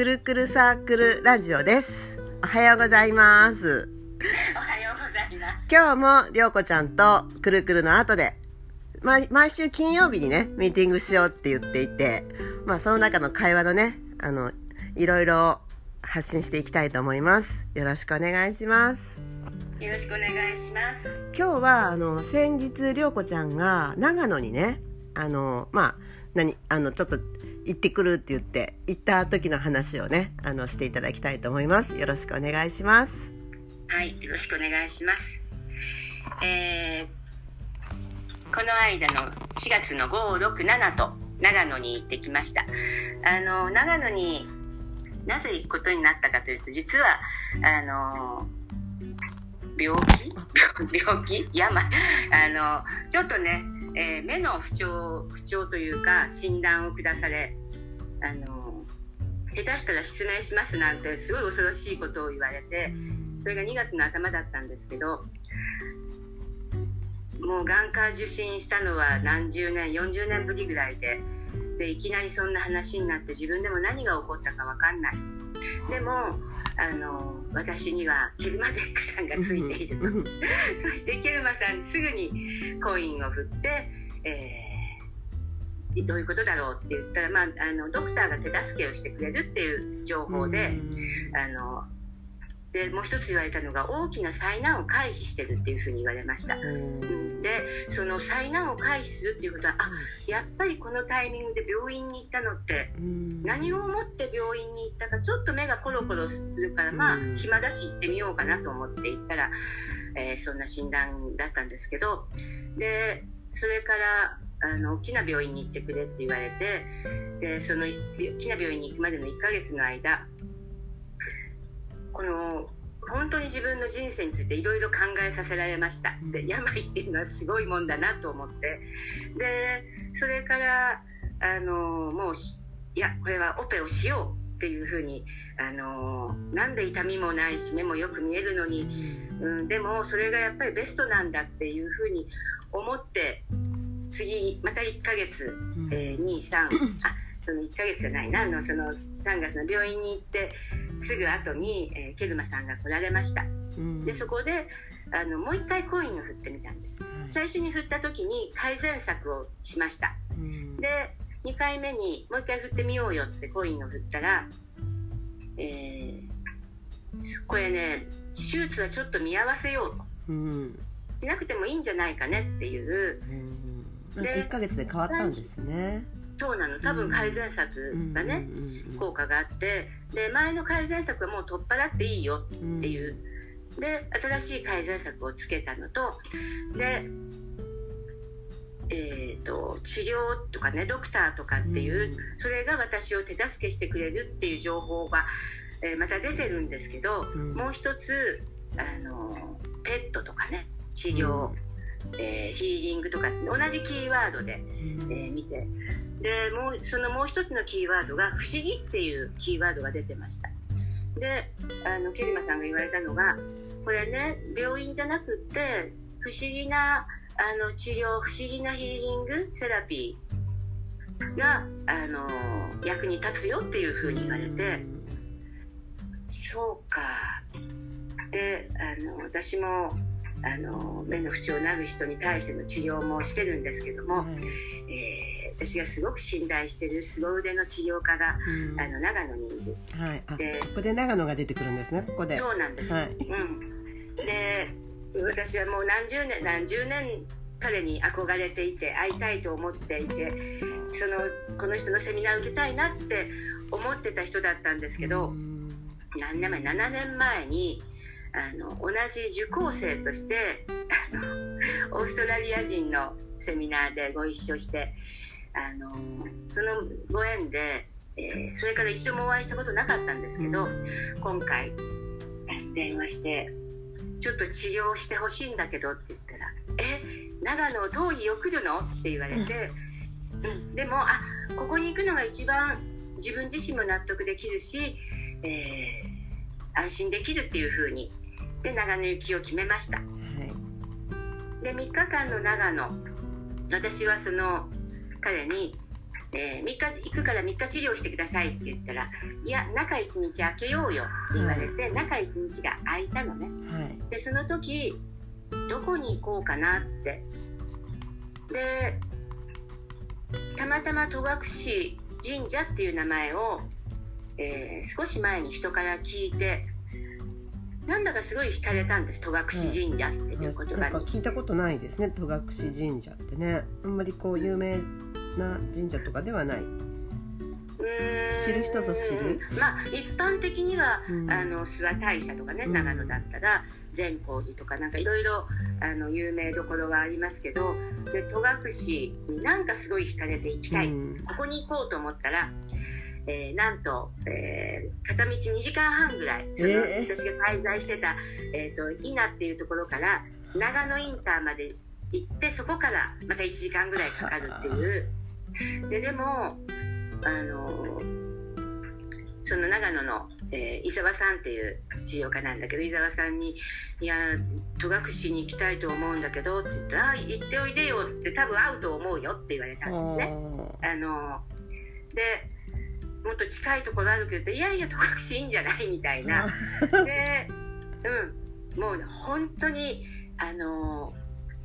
くるくるサークルラジオです。おはようございます。おはようございます。今日もりょうこちゃんとくるくるの後で、毎毎週金曜日にね、ミーティングしようって言っていて、まあその中の会話のね、あの、いろいろ発信していきたいと思います。よろしくお願いします。よろしくお願いします。今日はあの先日りょうこちゃんが長野にねあのまあ何あのちょっと行ってくるって言って行った時の話をねあのしていただきたいと思います。よろしくお願いします。はい、よろしくお願いします。えー、この間の4月の5、6、7と長野に行ってきました。あの、長野になぜ行くことになったかというと、実は、あの、病気？病気？病あの、ちょっとね、えー目の不調、不調というか、診断を下され、あの、下手したら失明しますなんてすごい恐ろしいことを言われて、それが2月の頭だったんですけどもう眼科受診したのは何十年40年ぶりぐらいででいきなりそんな話になって自分でも何が起こったか分かんない。でもあの私にはケルマデックさんがついていると。そしてケルマさんにすぐにコインを振って、えーどういうことだろうって言ったら、まあ、あのドクターが手助けをしてくれるっていう情報で、あのでもう一つ言われたのが大きな災難を回避してるっていうふうに言われました。うん。でその災難を回避するっていうことはあやっぱりこのタイミングで病院に行ったのって何を思って病院に行ったかちょっと目がコロコロするからまあうん。暇だし行ってみようかなと思って行ったら、えーそんな診断だったんですけどでそれからあの大きな病院に行ってくれって言われてでその大きな病院に行くまでの1ヶ月の間この本当に自分の人生についていろいろ考えさせられました。で病っていうのはすごいもんだなと思って。でそれからあのもうしいやこれはオペをしようっていうふうにあのなんで痛みもないし目もよく見えるのに、うん、でもそれがやっぱりベストなんだっていうふうに思って次また1ヶ月えー、23あ その1ヶ月じゃないな。あのその3月の病院に行ってすぐ後に、えーケルマさんが来られました。でそこであのもう一回コインを振ってみたんです。最初に振った時に改善策をしました。で2回目にもう一回振ってみようよってコインを振ったら、えーこれね手術はちょっと見合わせようと。うん。しなくてもいいんじゃないかねっていう。うん。で1ヶ月で変わったんですねそうなの。多分改善策がね、効果があってで前の改善策はもう取っ払っていいよっていう。で新しい改善策をつけたのとで、えー、と治療とかねドクターとかっていう、それが私を手助けしてくれるっていう情報が、えーまた出てるんですけど、うん。もう一つあのペットとかね治療、えーヒーリングとか同じキーワードで、えー見て。でもうそのもう一つのキーワードが「不思議」っていうキーワードが出てました。であのケリマさんが言われたのがこれね病院じゃなくって不思議なあの治療不思議なヒーリングセラピーがあの役に立つよっていうふうに言われてそうか。であの私もあの目の不調になる人に対しての治療もしてるんですけども、えー私がすごく信頼してる凄腕の治療家があの長野にいる。はい。あでそこで長野が出てくるんですねここで。そうなんです、はい。うん、で私はもう何十年何十年彼に憧れていて会いたいと思っていてそのこの人のセミナー受けたいなって思ってた人だったんですけど、うん。何年前7年前にあの同じ受講生としてあのオーストラリア人のセミナーでご一緒してあのそのご縁で、えーそれから一度もお会いしたことなかったんですけど、今回電話して「ちょっと治療してほしいんだけど」って言ったら「え長野遠いよ来るの?」って言われて、うん、でもあここに行くのが一番自分自身も納得できるし、えー安心できるっていう風にで長野行きを決めました。はい。で3日間の長野。私はその彼にえー、3日行くから3日治療してくださいって言ったらいや中1日空けようよって言われて、はい、中1日が空いたのね、はい、でその時どこに行こうかなって。でたまたま戸隠神社っていう名前を、えー、少し前に人から聞いてなんだかすごい惹かれたんです戸隠神社っていう言葉に、はい、聞いたことないですね戸隠神社ってね。あんまりこう有名な神社とかではない。知る人ぞ知る？まあ一般的には、うん、あの諏訪大社とかね、長野だったら善光寺とかなんかいろいろ有名どころはありますけどで戸隠になんかすごい惹かれていきたい、うん、ここに行こうと思ったら、えー、なんと、えー、片道2時間半ぐらいその、えー、私が滞在してた、えーと、と伊那っていうところから長野インターまで行ってそこからまた1時間ぐらいかかるっていう。ででもあのその長野の、えー、伊沢さんっていう治療家なんだけど伊沢さんに「いや戸隠に行きたいと思うんだけど」って言ったら「行っておいでよ」って多分会うと思うよって言われたんですね。あのでもっと近いところあるけどいやいや戸隠いいんじゃないみたいな。でうん。もう本当にあの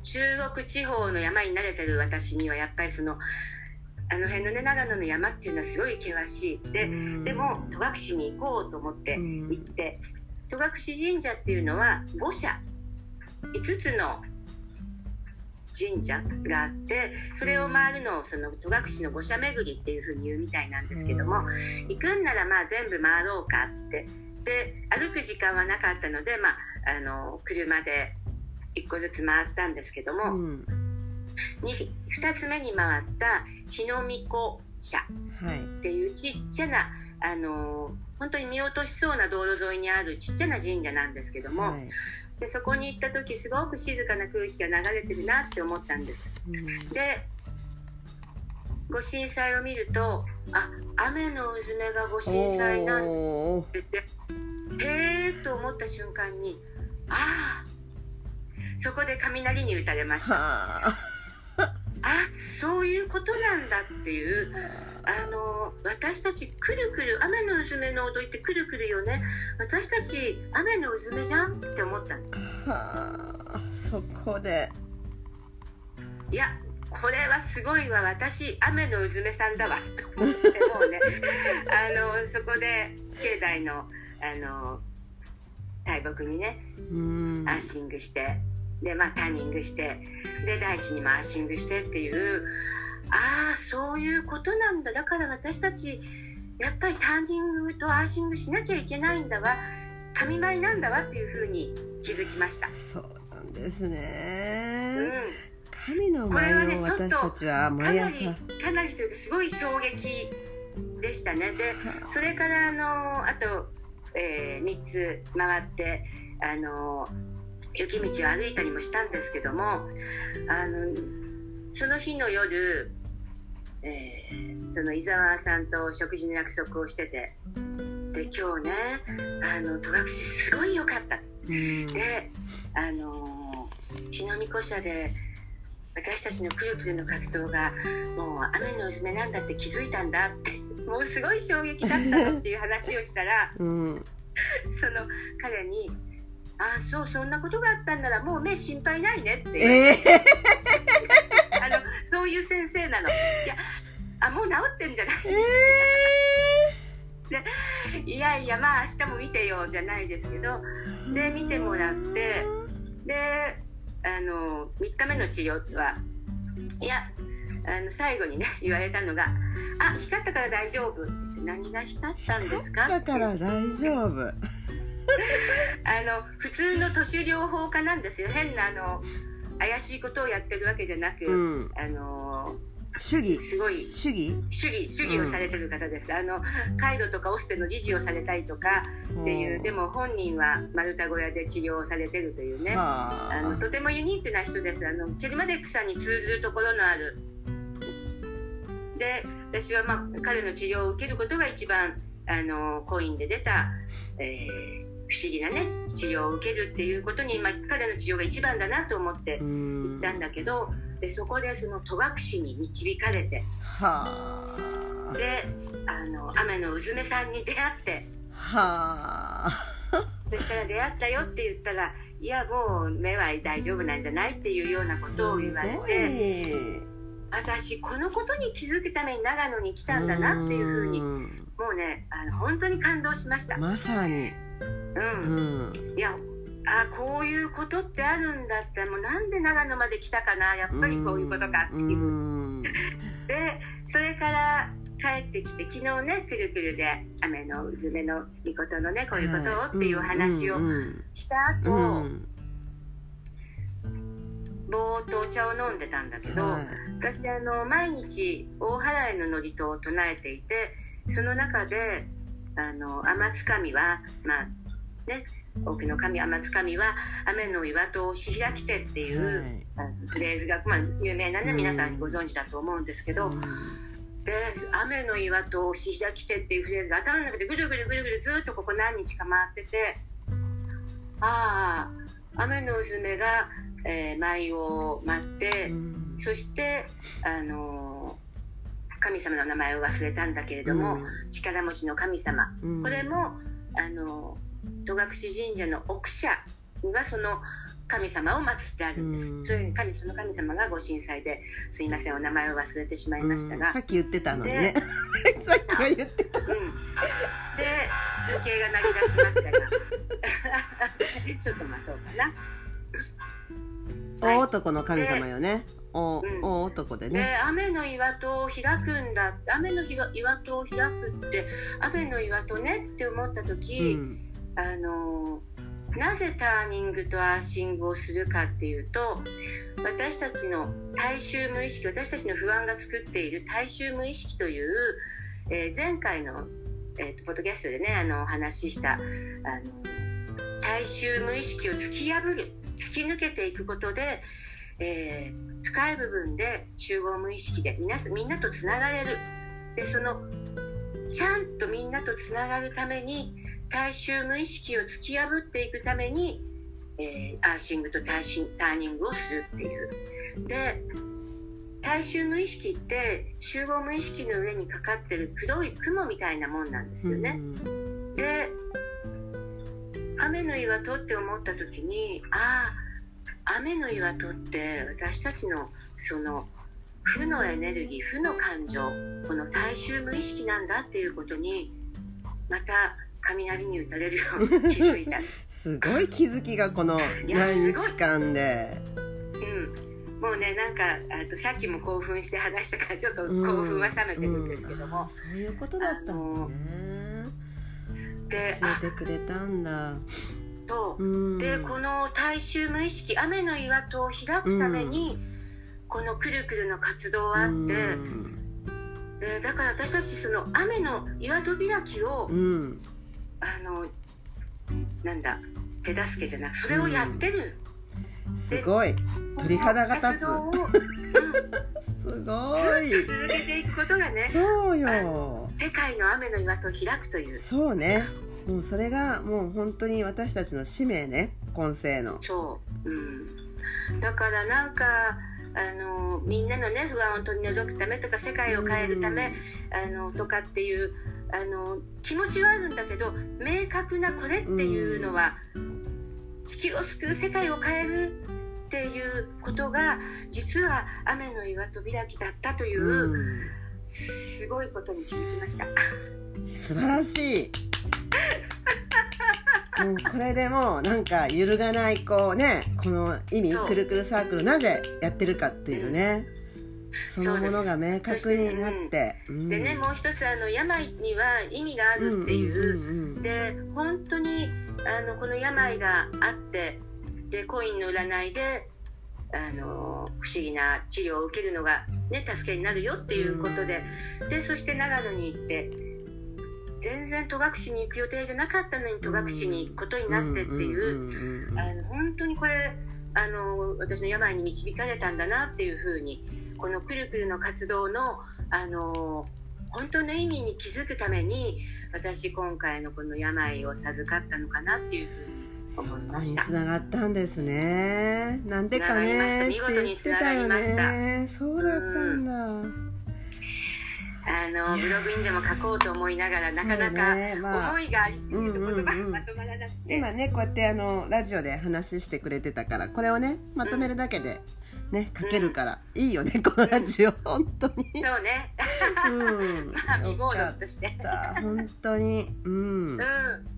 中国地方の山に慣れてる私にはやっぱりそのあの辺のね長野の山っていうのはすごい険しい。ででも戸隠に行こうと思って行って戸隠神社っていうのは5社5つの神社があってそれを回るのをその戸隠の五社巡りっていうふうに言うみたいなんですけども行くんならまあ全部回ろうかって。で歩く時間はなかったので、まあ、あの車で1個ずつ回ったんですけども、うん、2つ目に回った日の巫女社。っていうちっちゃな、あの本当に見落としそうな道路沿いにあるちっちゃな神社なんですけども、はい、でそこに行った時すごく静かな空気が流れてるなって思ったんです。うん、でご震災を見るとあ雨のうずめがご震災なんて言ってへえと思った瞬間にああそこで雷に打たれました。あそういうことなんだっていう。あの私たちくるくる雨のうずめの踊りってくるくるよね。私たち雨のうずめじゃんって思ったはあそこで。いやこれはすごいわ。私雨のうずめさんだわ。と思ってもうね。あのそこで境内のあの大木にねアーシングしてでまあターニングしてで大地にもアーシングしてっていうああそういうことなんだ。だから私たちやっぱりターニングとアーシングしなきゃいけないんだわ。神舞なんだわっていうふうに気づきました。そうなんですね、うん、神の舞を私たちは毎朝かなりというかすごい衝撃でしたね。でそれからあのあと、えー、3つ回ってあの雪道を歩いたりもしたんですけどもあのその日の夜、えー、その伊沢さんと食事の約束をしててで今日ねあの戸隠すごい良かった、うん、であの日のみこ社で私たちのくるくるの活動がもう雨のうずめなんだって気づいたんだってもうすごい衝撃だったのっていう話をしたら、うん、その彼にあそうそんなことがあったんならもう目心配ないねってえー、あのそういう先生なの。いやあもう治ってんじゃない、えー、でいやいやまあ明日も見てよじゃないですけどで見てもらってであの3日目の治療はいやあの最後にね 言われたのが「あ光ったから大丈夫」って何が光ったんですかだから大丈夫 あの普通の都市療法家なんですよ。変なあの怪しいことをやってるわけじゃなく、うん、あの主義。すごい。主義？主義主義をされてる方です、うん、あのカイロとかオステの理事をされたりとかっていうでも本人は丸太小屋で治療をされてるというね。あ。のとてもユニークな人です。あのケルマデックさんに通ずるところのある。で私は、まあ、彼の治療を受けることが一番あのコインで出た、えー不思議なね治療を受けるっていうことに、まあ、彼の治療が一番だなと思って行ったんだけどでそこでその戸隠に導かれて。はあ。であの雨のうずめさんに出会って。はあ。そしたら出会ったよって言ったらいやもう目は大丈夫なんじゃないっていうようなことを言われて。い。私このことに気づくために長野に来たんだなっていうふうにもん。うねあの本当に感動しました。まさにうん。うん。いやあこういうことってあるんだってもうなんで長野まで来たかなやっぱりこういうことかっていう。うん。でそれから帰ってきて昨日ねくるくるで雨のうずめの御事のねこういうことをっていう話をうんした後、うん。ぼーっとお茶を飲んでたんだけど、はい。私あの毎日大払いの祝詞を唱えていてその中であの天津神はまあね多くの神天津神は雨の岩戸をし開きてっていう、はい。フレーズが、まあ、有名なねうん。皆さんご存知だと思うんですけど、で「雨の岩戸をし開きて」っていうフレーズが頭の中でぐるぐるぐるぐるずっとここ何日か回っててああ雨のうずめが、えー舞を待って、うん。そしてあの神様の名前を忘れたんだけれども、力持ちの神様。うん。これもあの戸隠神社の奥社にはその神様を祀ってあるんです、うん。そういう神その神様がご震災ですいませんお名前を忘れてしまいましたが、うん。さっき言ってたのにね。さっきは言ってた。うん、で時計が鳴り出しましたが。ちょっと待とうかな。大男の神様よね。大うん。大男ででね雨の岩戸を開くんだ雨の岩岩戸を開くって雨の岩戸ねって思ったう時、んあのなぜターニングとアーシングをするかっていうと私たちの大衆無意識私たちの不安が作っている大衆無意識という、えー前回の、えーとポッドキャストでねあのお話ししたあの大衆無意識を突き破る突き抜けていくことで、えー深い部分で集合無意識で皆さんみんなとつながれる。でそのちゃんとみんなとつながるために大衆無意識を突き破っていくために、えーアーシングとターシンターニングをするっていう。で大衆無意識って集合無意識の上にかかってる黒い雲みたいなもんなんですよね。で雨の岩戸って思った時にああ雨の岩戸って私たちのその負のエネルギー負の感情この大衆無意識なんだっていうことにまた雷に打たれるように気づいた、すごい気づきがこの何日間で。うん、もうねなんかあとさっきも興奮して話したからちょっと興奮は冷めてるんですけども。うん。あー、そういうことだったんだね。で教えてくれたんだ。あとうん。でこの大衆無意識雨の岩戸を開くために、このくるくるの活動はあって、うん。でだから私たちその雨の岩戸開きを、うんあのなんだ手助けじゃなくそれをやってる、すごい。鳥肌が立つ。すごい。続けていくことがねそうよ。世界の雨の岩戸を開くという。そうね。もうそれがもう本当に私たちの使命ね。今世の。そう、うん、だからなんかあのみんなのね不安を取り除くためとか世界を変えるため、あのとかっていうあの気持ちはあるんだけど明確なこれっていうのは、地球を救う世界を変えるっていうことが実は雨の岩戸開きだったという、うんすごいことに気づきました。素晴らしい。もうこれでもうなんか揺るがないこうねこの意味くるくるサークルなぜやってるかっていうね、そのものが明確になって。うん。でねもう一つあの病には意味があるっていう。うんうんうんで本当にあのこの病があってでコインの占いであの不思議な治療を受けるのが、ね、助けになるよっていうことで,、でそして長野に行って全然戸隠に行く予定じゃなかったのに戸隠に行くことになってっていう,、本当にこれあの私の病に導かれたんだなっていうふうにこのくるくるの活動のあの本当の意味に気づくために私今回のこの病を授かったのかなっていうふうに思いました。つながったんですね。なんでかね見事につながりました。ね。そうだったんだ、うん。あのブログにでも書こうと思いながらなかなか思いがありすぎると言葉がまとまらなくて、今ねこうやってあのラジオで話してくれてたからこれをねまとめるだけで、ね書けるから、いいよねこのラジオ、本当に。そうね。うん。まあ見事として。本当に。うん、うん。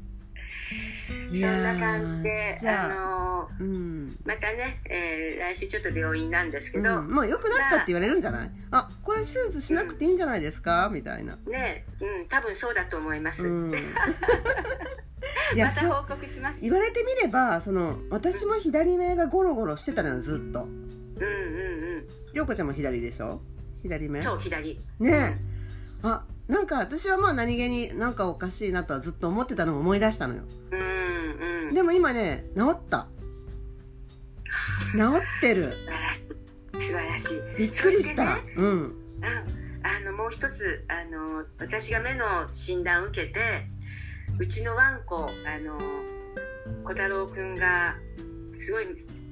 そんな感じであのー、うん、またね、えー、来週ちょっと病院なんですけど、うん、もう良くなったって言われるんじゃない、まあ、あこれ手術しなくていいんじゃないですか、みたいな。ねうん多分そうだと思います、うん。いやまた報告します。言われてみればその私も左目がゴロゴロしてたのよずっと。うんうんうん涼子ちゃんも左でしょ？左目？そう左。ねえ。あなんか私はまあ何気になんかおかしいなとはずっと思ってたのを思い出したのよ。うんでも今ね治った。治ってる。素晴らしい。びっくりした、ね、うん、あのもう一つあの私が目の診断を受けてうちのワンコあの小太郎くんがすごい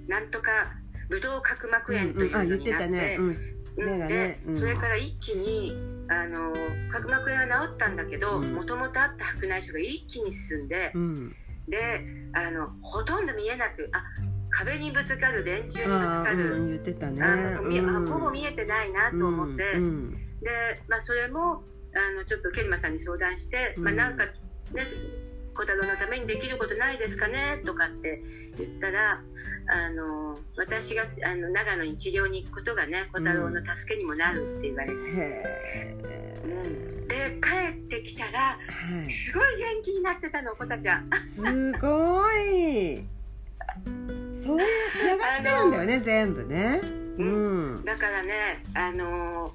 なんとかブドウ角膜炎というのになって、うん。うん、ってたね、ね、うん、それから一気にあの角膜炎は治ったんだけどもともとあった白内障が一気に進んで、うん、であのほとんど見えなくあ壁にぶつかる電柱にぶつかる、うん、言ってたね。うん、ほぼ見えてないなと思って、うん、で、まあ、それもあのちょっとケリマさんに相談して、まあ、なんかね小太郎のためにできることないですかね？とかって言ったらあの私があの長野に治療に行くことがね小太郎の助けにもなるって言われて、うん、で帰ってきたら、すごい元気になってたのおこたちゃん。すごい。そういうつながってるんだよね全部ね、うん、だからねあの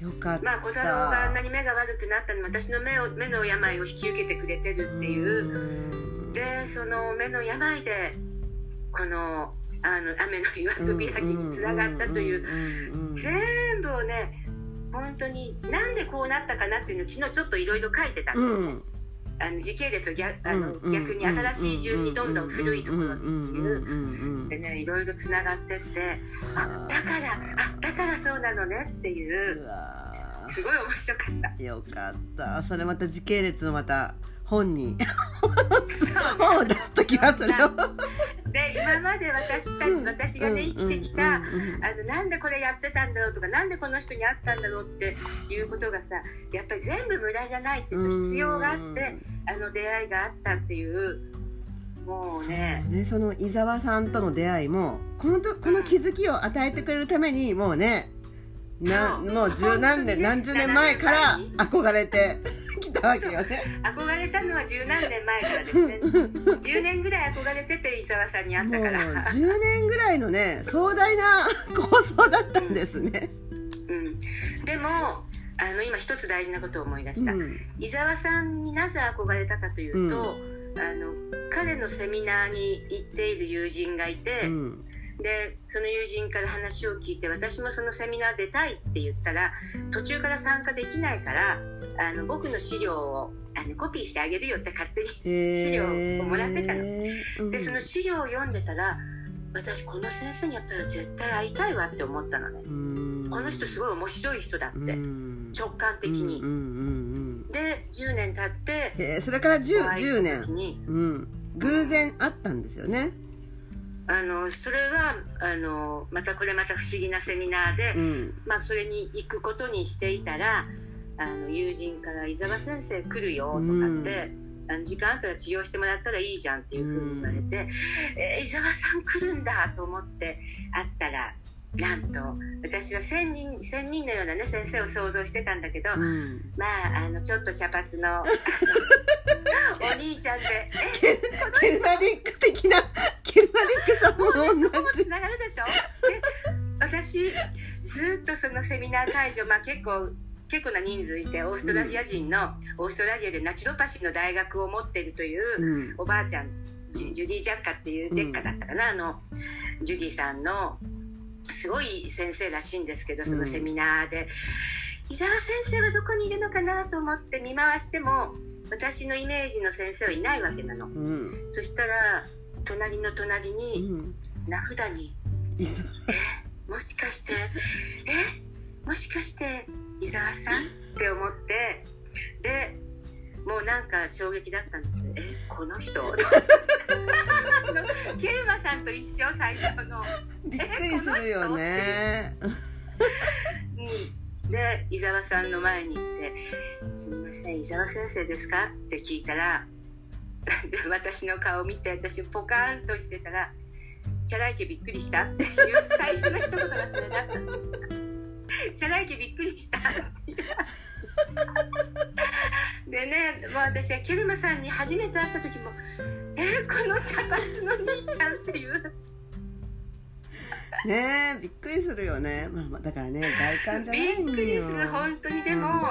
よかった。まあ小太郎があんなに目が悪くなったのも私の目を目の病を引き受けてくれてるっていう。でその目の病でこのあの雨の岩戸開きにつながったという。全部をね本当になんでこうなったかなっていうのを昨日ちょっといろいろ書いてたんですね。あの時系列を逆あの、逆に新しい順にどんどん古いところっていう。でねいろいろつながってってあだからあだからそうなのねっていう。すごい面白かった。よかった。それまた時系列のまた本に。本を出す時はそれを。で今まで私た、うん、私がね生きてきた、あのなんでこれやってたんだろうとかなんでこの人に会ったんだろうっていうことがさやっぱり全部無駄じゃないっていう必要があってあの出会いがあったっていうもうね。ね。その伊沢さんとの出会いもこのとこの気づきを与えてくれるためにもうねなもう十何年何十年前から憧れてきたわけよね。憧れたのは十何年前からですね。10年ぐらい憧れてて伊沢さんに会ったから。10年ぐらいのね壮大な構想だったんですね、うん、うん、でもあの今一つ大事なことを思い出した、うん、伊沢さんになぜ憧れたかというと、うん、あの彼のセミナーに行っている友人がいて、でその友人から話を聞いて私もそのセミナー出たいって言ったら途中から参加できないからあの僕の資料をあのコピーしてあげるよって勝手に資料をもらってたの。でその資料を読んでたら私この先生にやっぱり絶対会いたいわって思ったのね。この人すごい面白い人だって。直感的に。で10年経ってそれから 10, 10年、うん、偶然会ったんですよね。あのそれはあのまたこれまた不思議なセミナーで、うん、まあ、それに行くことにしていたらあの友人から「伊沢先生来るよ」とかって、うん、あの時間あったら治療してもらったらいいじゃんっていうふうに言われて「うん、えー、伊沢さん来るんだ」と思って会ったらなんと私は1,000人千人のような、ね、先生を想像してたんだけど、うん、まああのちょっと茶髪の お兄ちゃんで「えケルマリック的なさんも同じ。つながるでしょで私ずっとそのセミナー会場、まあ、結構結構な人数いてオーストラリア人の、うん、オーストラリアでナチュロパシーの大学を持ってるという、おばあちゃんジュディ・ジャッカっていうジェッカだったかな、あのジュディさんのすごい先生らしいんですけどそのセミナーで、伊沢先生はどこにいるのかなと思って見回しても私のイメージの先生はいないわけなの。うん。そしたら隣の隣うにん。名札に。いざ「もしかしてえもしかして伊沢さん?」って思って。でもうなんか衝撃だったんです。えこの人？ケルマさんと一緒最初の。びっくりするよね。う。ん、で伊沢さんの前に行って「すみません伊沢先生ですか?」って聞いたらで 私の顔見て私ポカーンとしてたら「チャライケびっくりした?」っていう最初の一言がそれだった。チャライケびっくりした？っていう。でねもう私はケルマさんに初めて会った時も「えこの茶髪の兄ちゃん」っていう。ねえびっくりするよね、まあまあ、だからね外観じゃないんよ。びっくりする本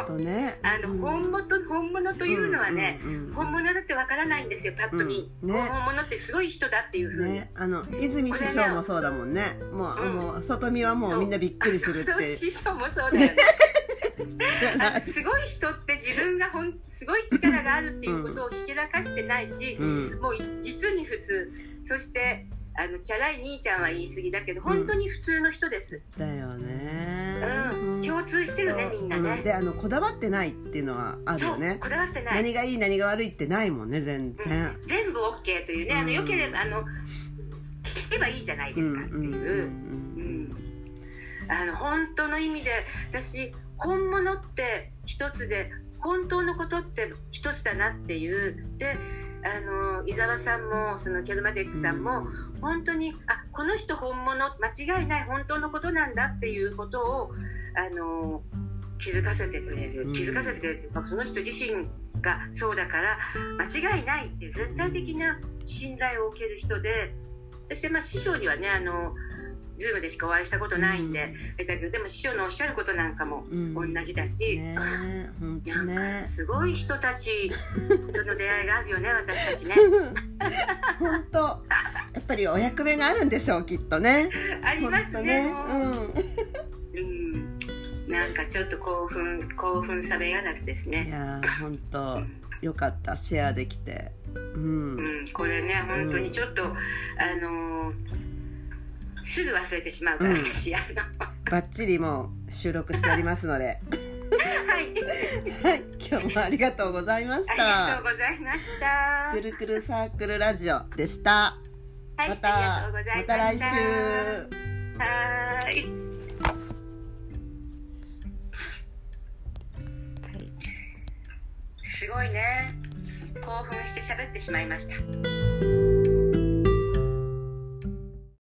とね。あの、うん。本物本物というのはね、本物だってわからないんですよパッと見、うん。ね。本物ってすごい人だっていうふうに、ね、あの泉師匠もそうだもんね。もう,、うん。もう外見はもうみんなびっくりするって。師匠もそうだよね すごい人って自分がほんすごい力があるっていうことをひけらかしてないし、うん。もう実に普通。そしてあのチャラい兄ちゃんは言い過ぎだけど本当に普通の人です、だよね、うん。共通してるねみんなね。う。であのこだわってないっていうのはあるよね。こだわってない。何がいい何が悪いってないもんね全うん。然、全部 OK というねあのうん。よければあの聞けばいいじゃないですかっていう。うん。あの本当の意味で私本物って一つで本当のことって一つだなっていう。であの伊沢さんもそのキャルマデックさんも本当にあこの人本物間違いない本当のことなんだっていうことをあの気づかせてくれる。うん。気づかせてくれる。っていうかその人自身がそうだから間違いないっていう絶対的な信頼を受ける人でそしてまあ師匠にはねあのズームでしかお会いしたことないんで、だけどでも師匠のおっしゃることなんかもうん。同じだし、ね。本当なんかねすごい人たちとの出会いがあるよね私たちね。本当。やっぱりお役目があるんでしょうきっとね。あり本ますねなんかちょっと興奮興奮されやらずですうんいねやー本当。よかった。シェアできて。うん。うん。これね本当にちょっと、あのーすぐ忘れてしまうから、うん。私あの。バッチリもう収録しておりますので。はい。はい。今日もありがとうございましありがとうたございました。くるくるサークルラジオでした。はい、またました。来週。はーい。すごいね。興奮して喋ってしまいました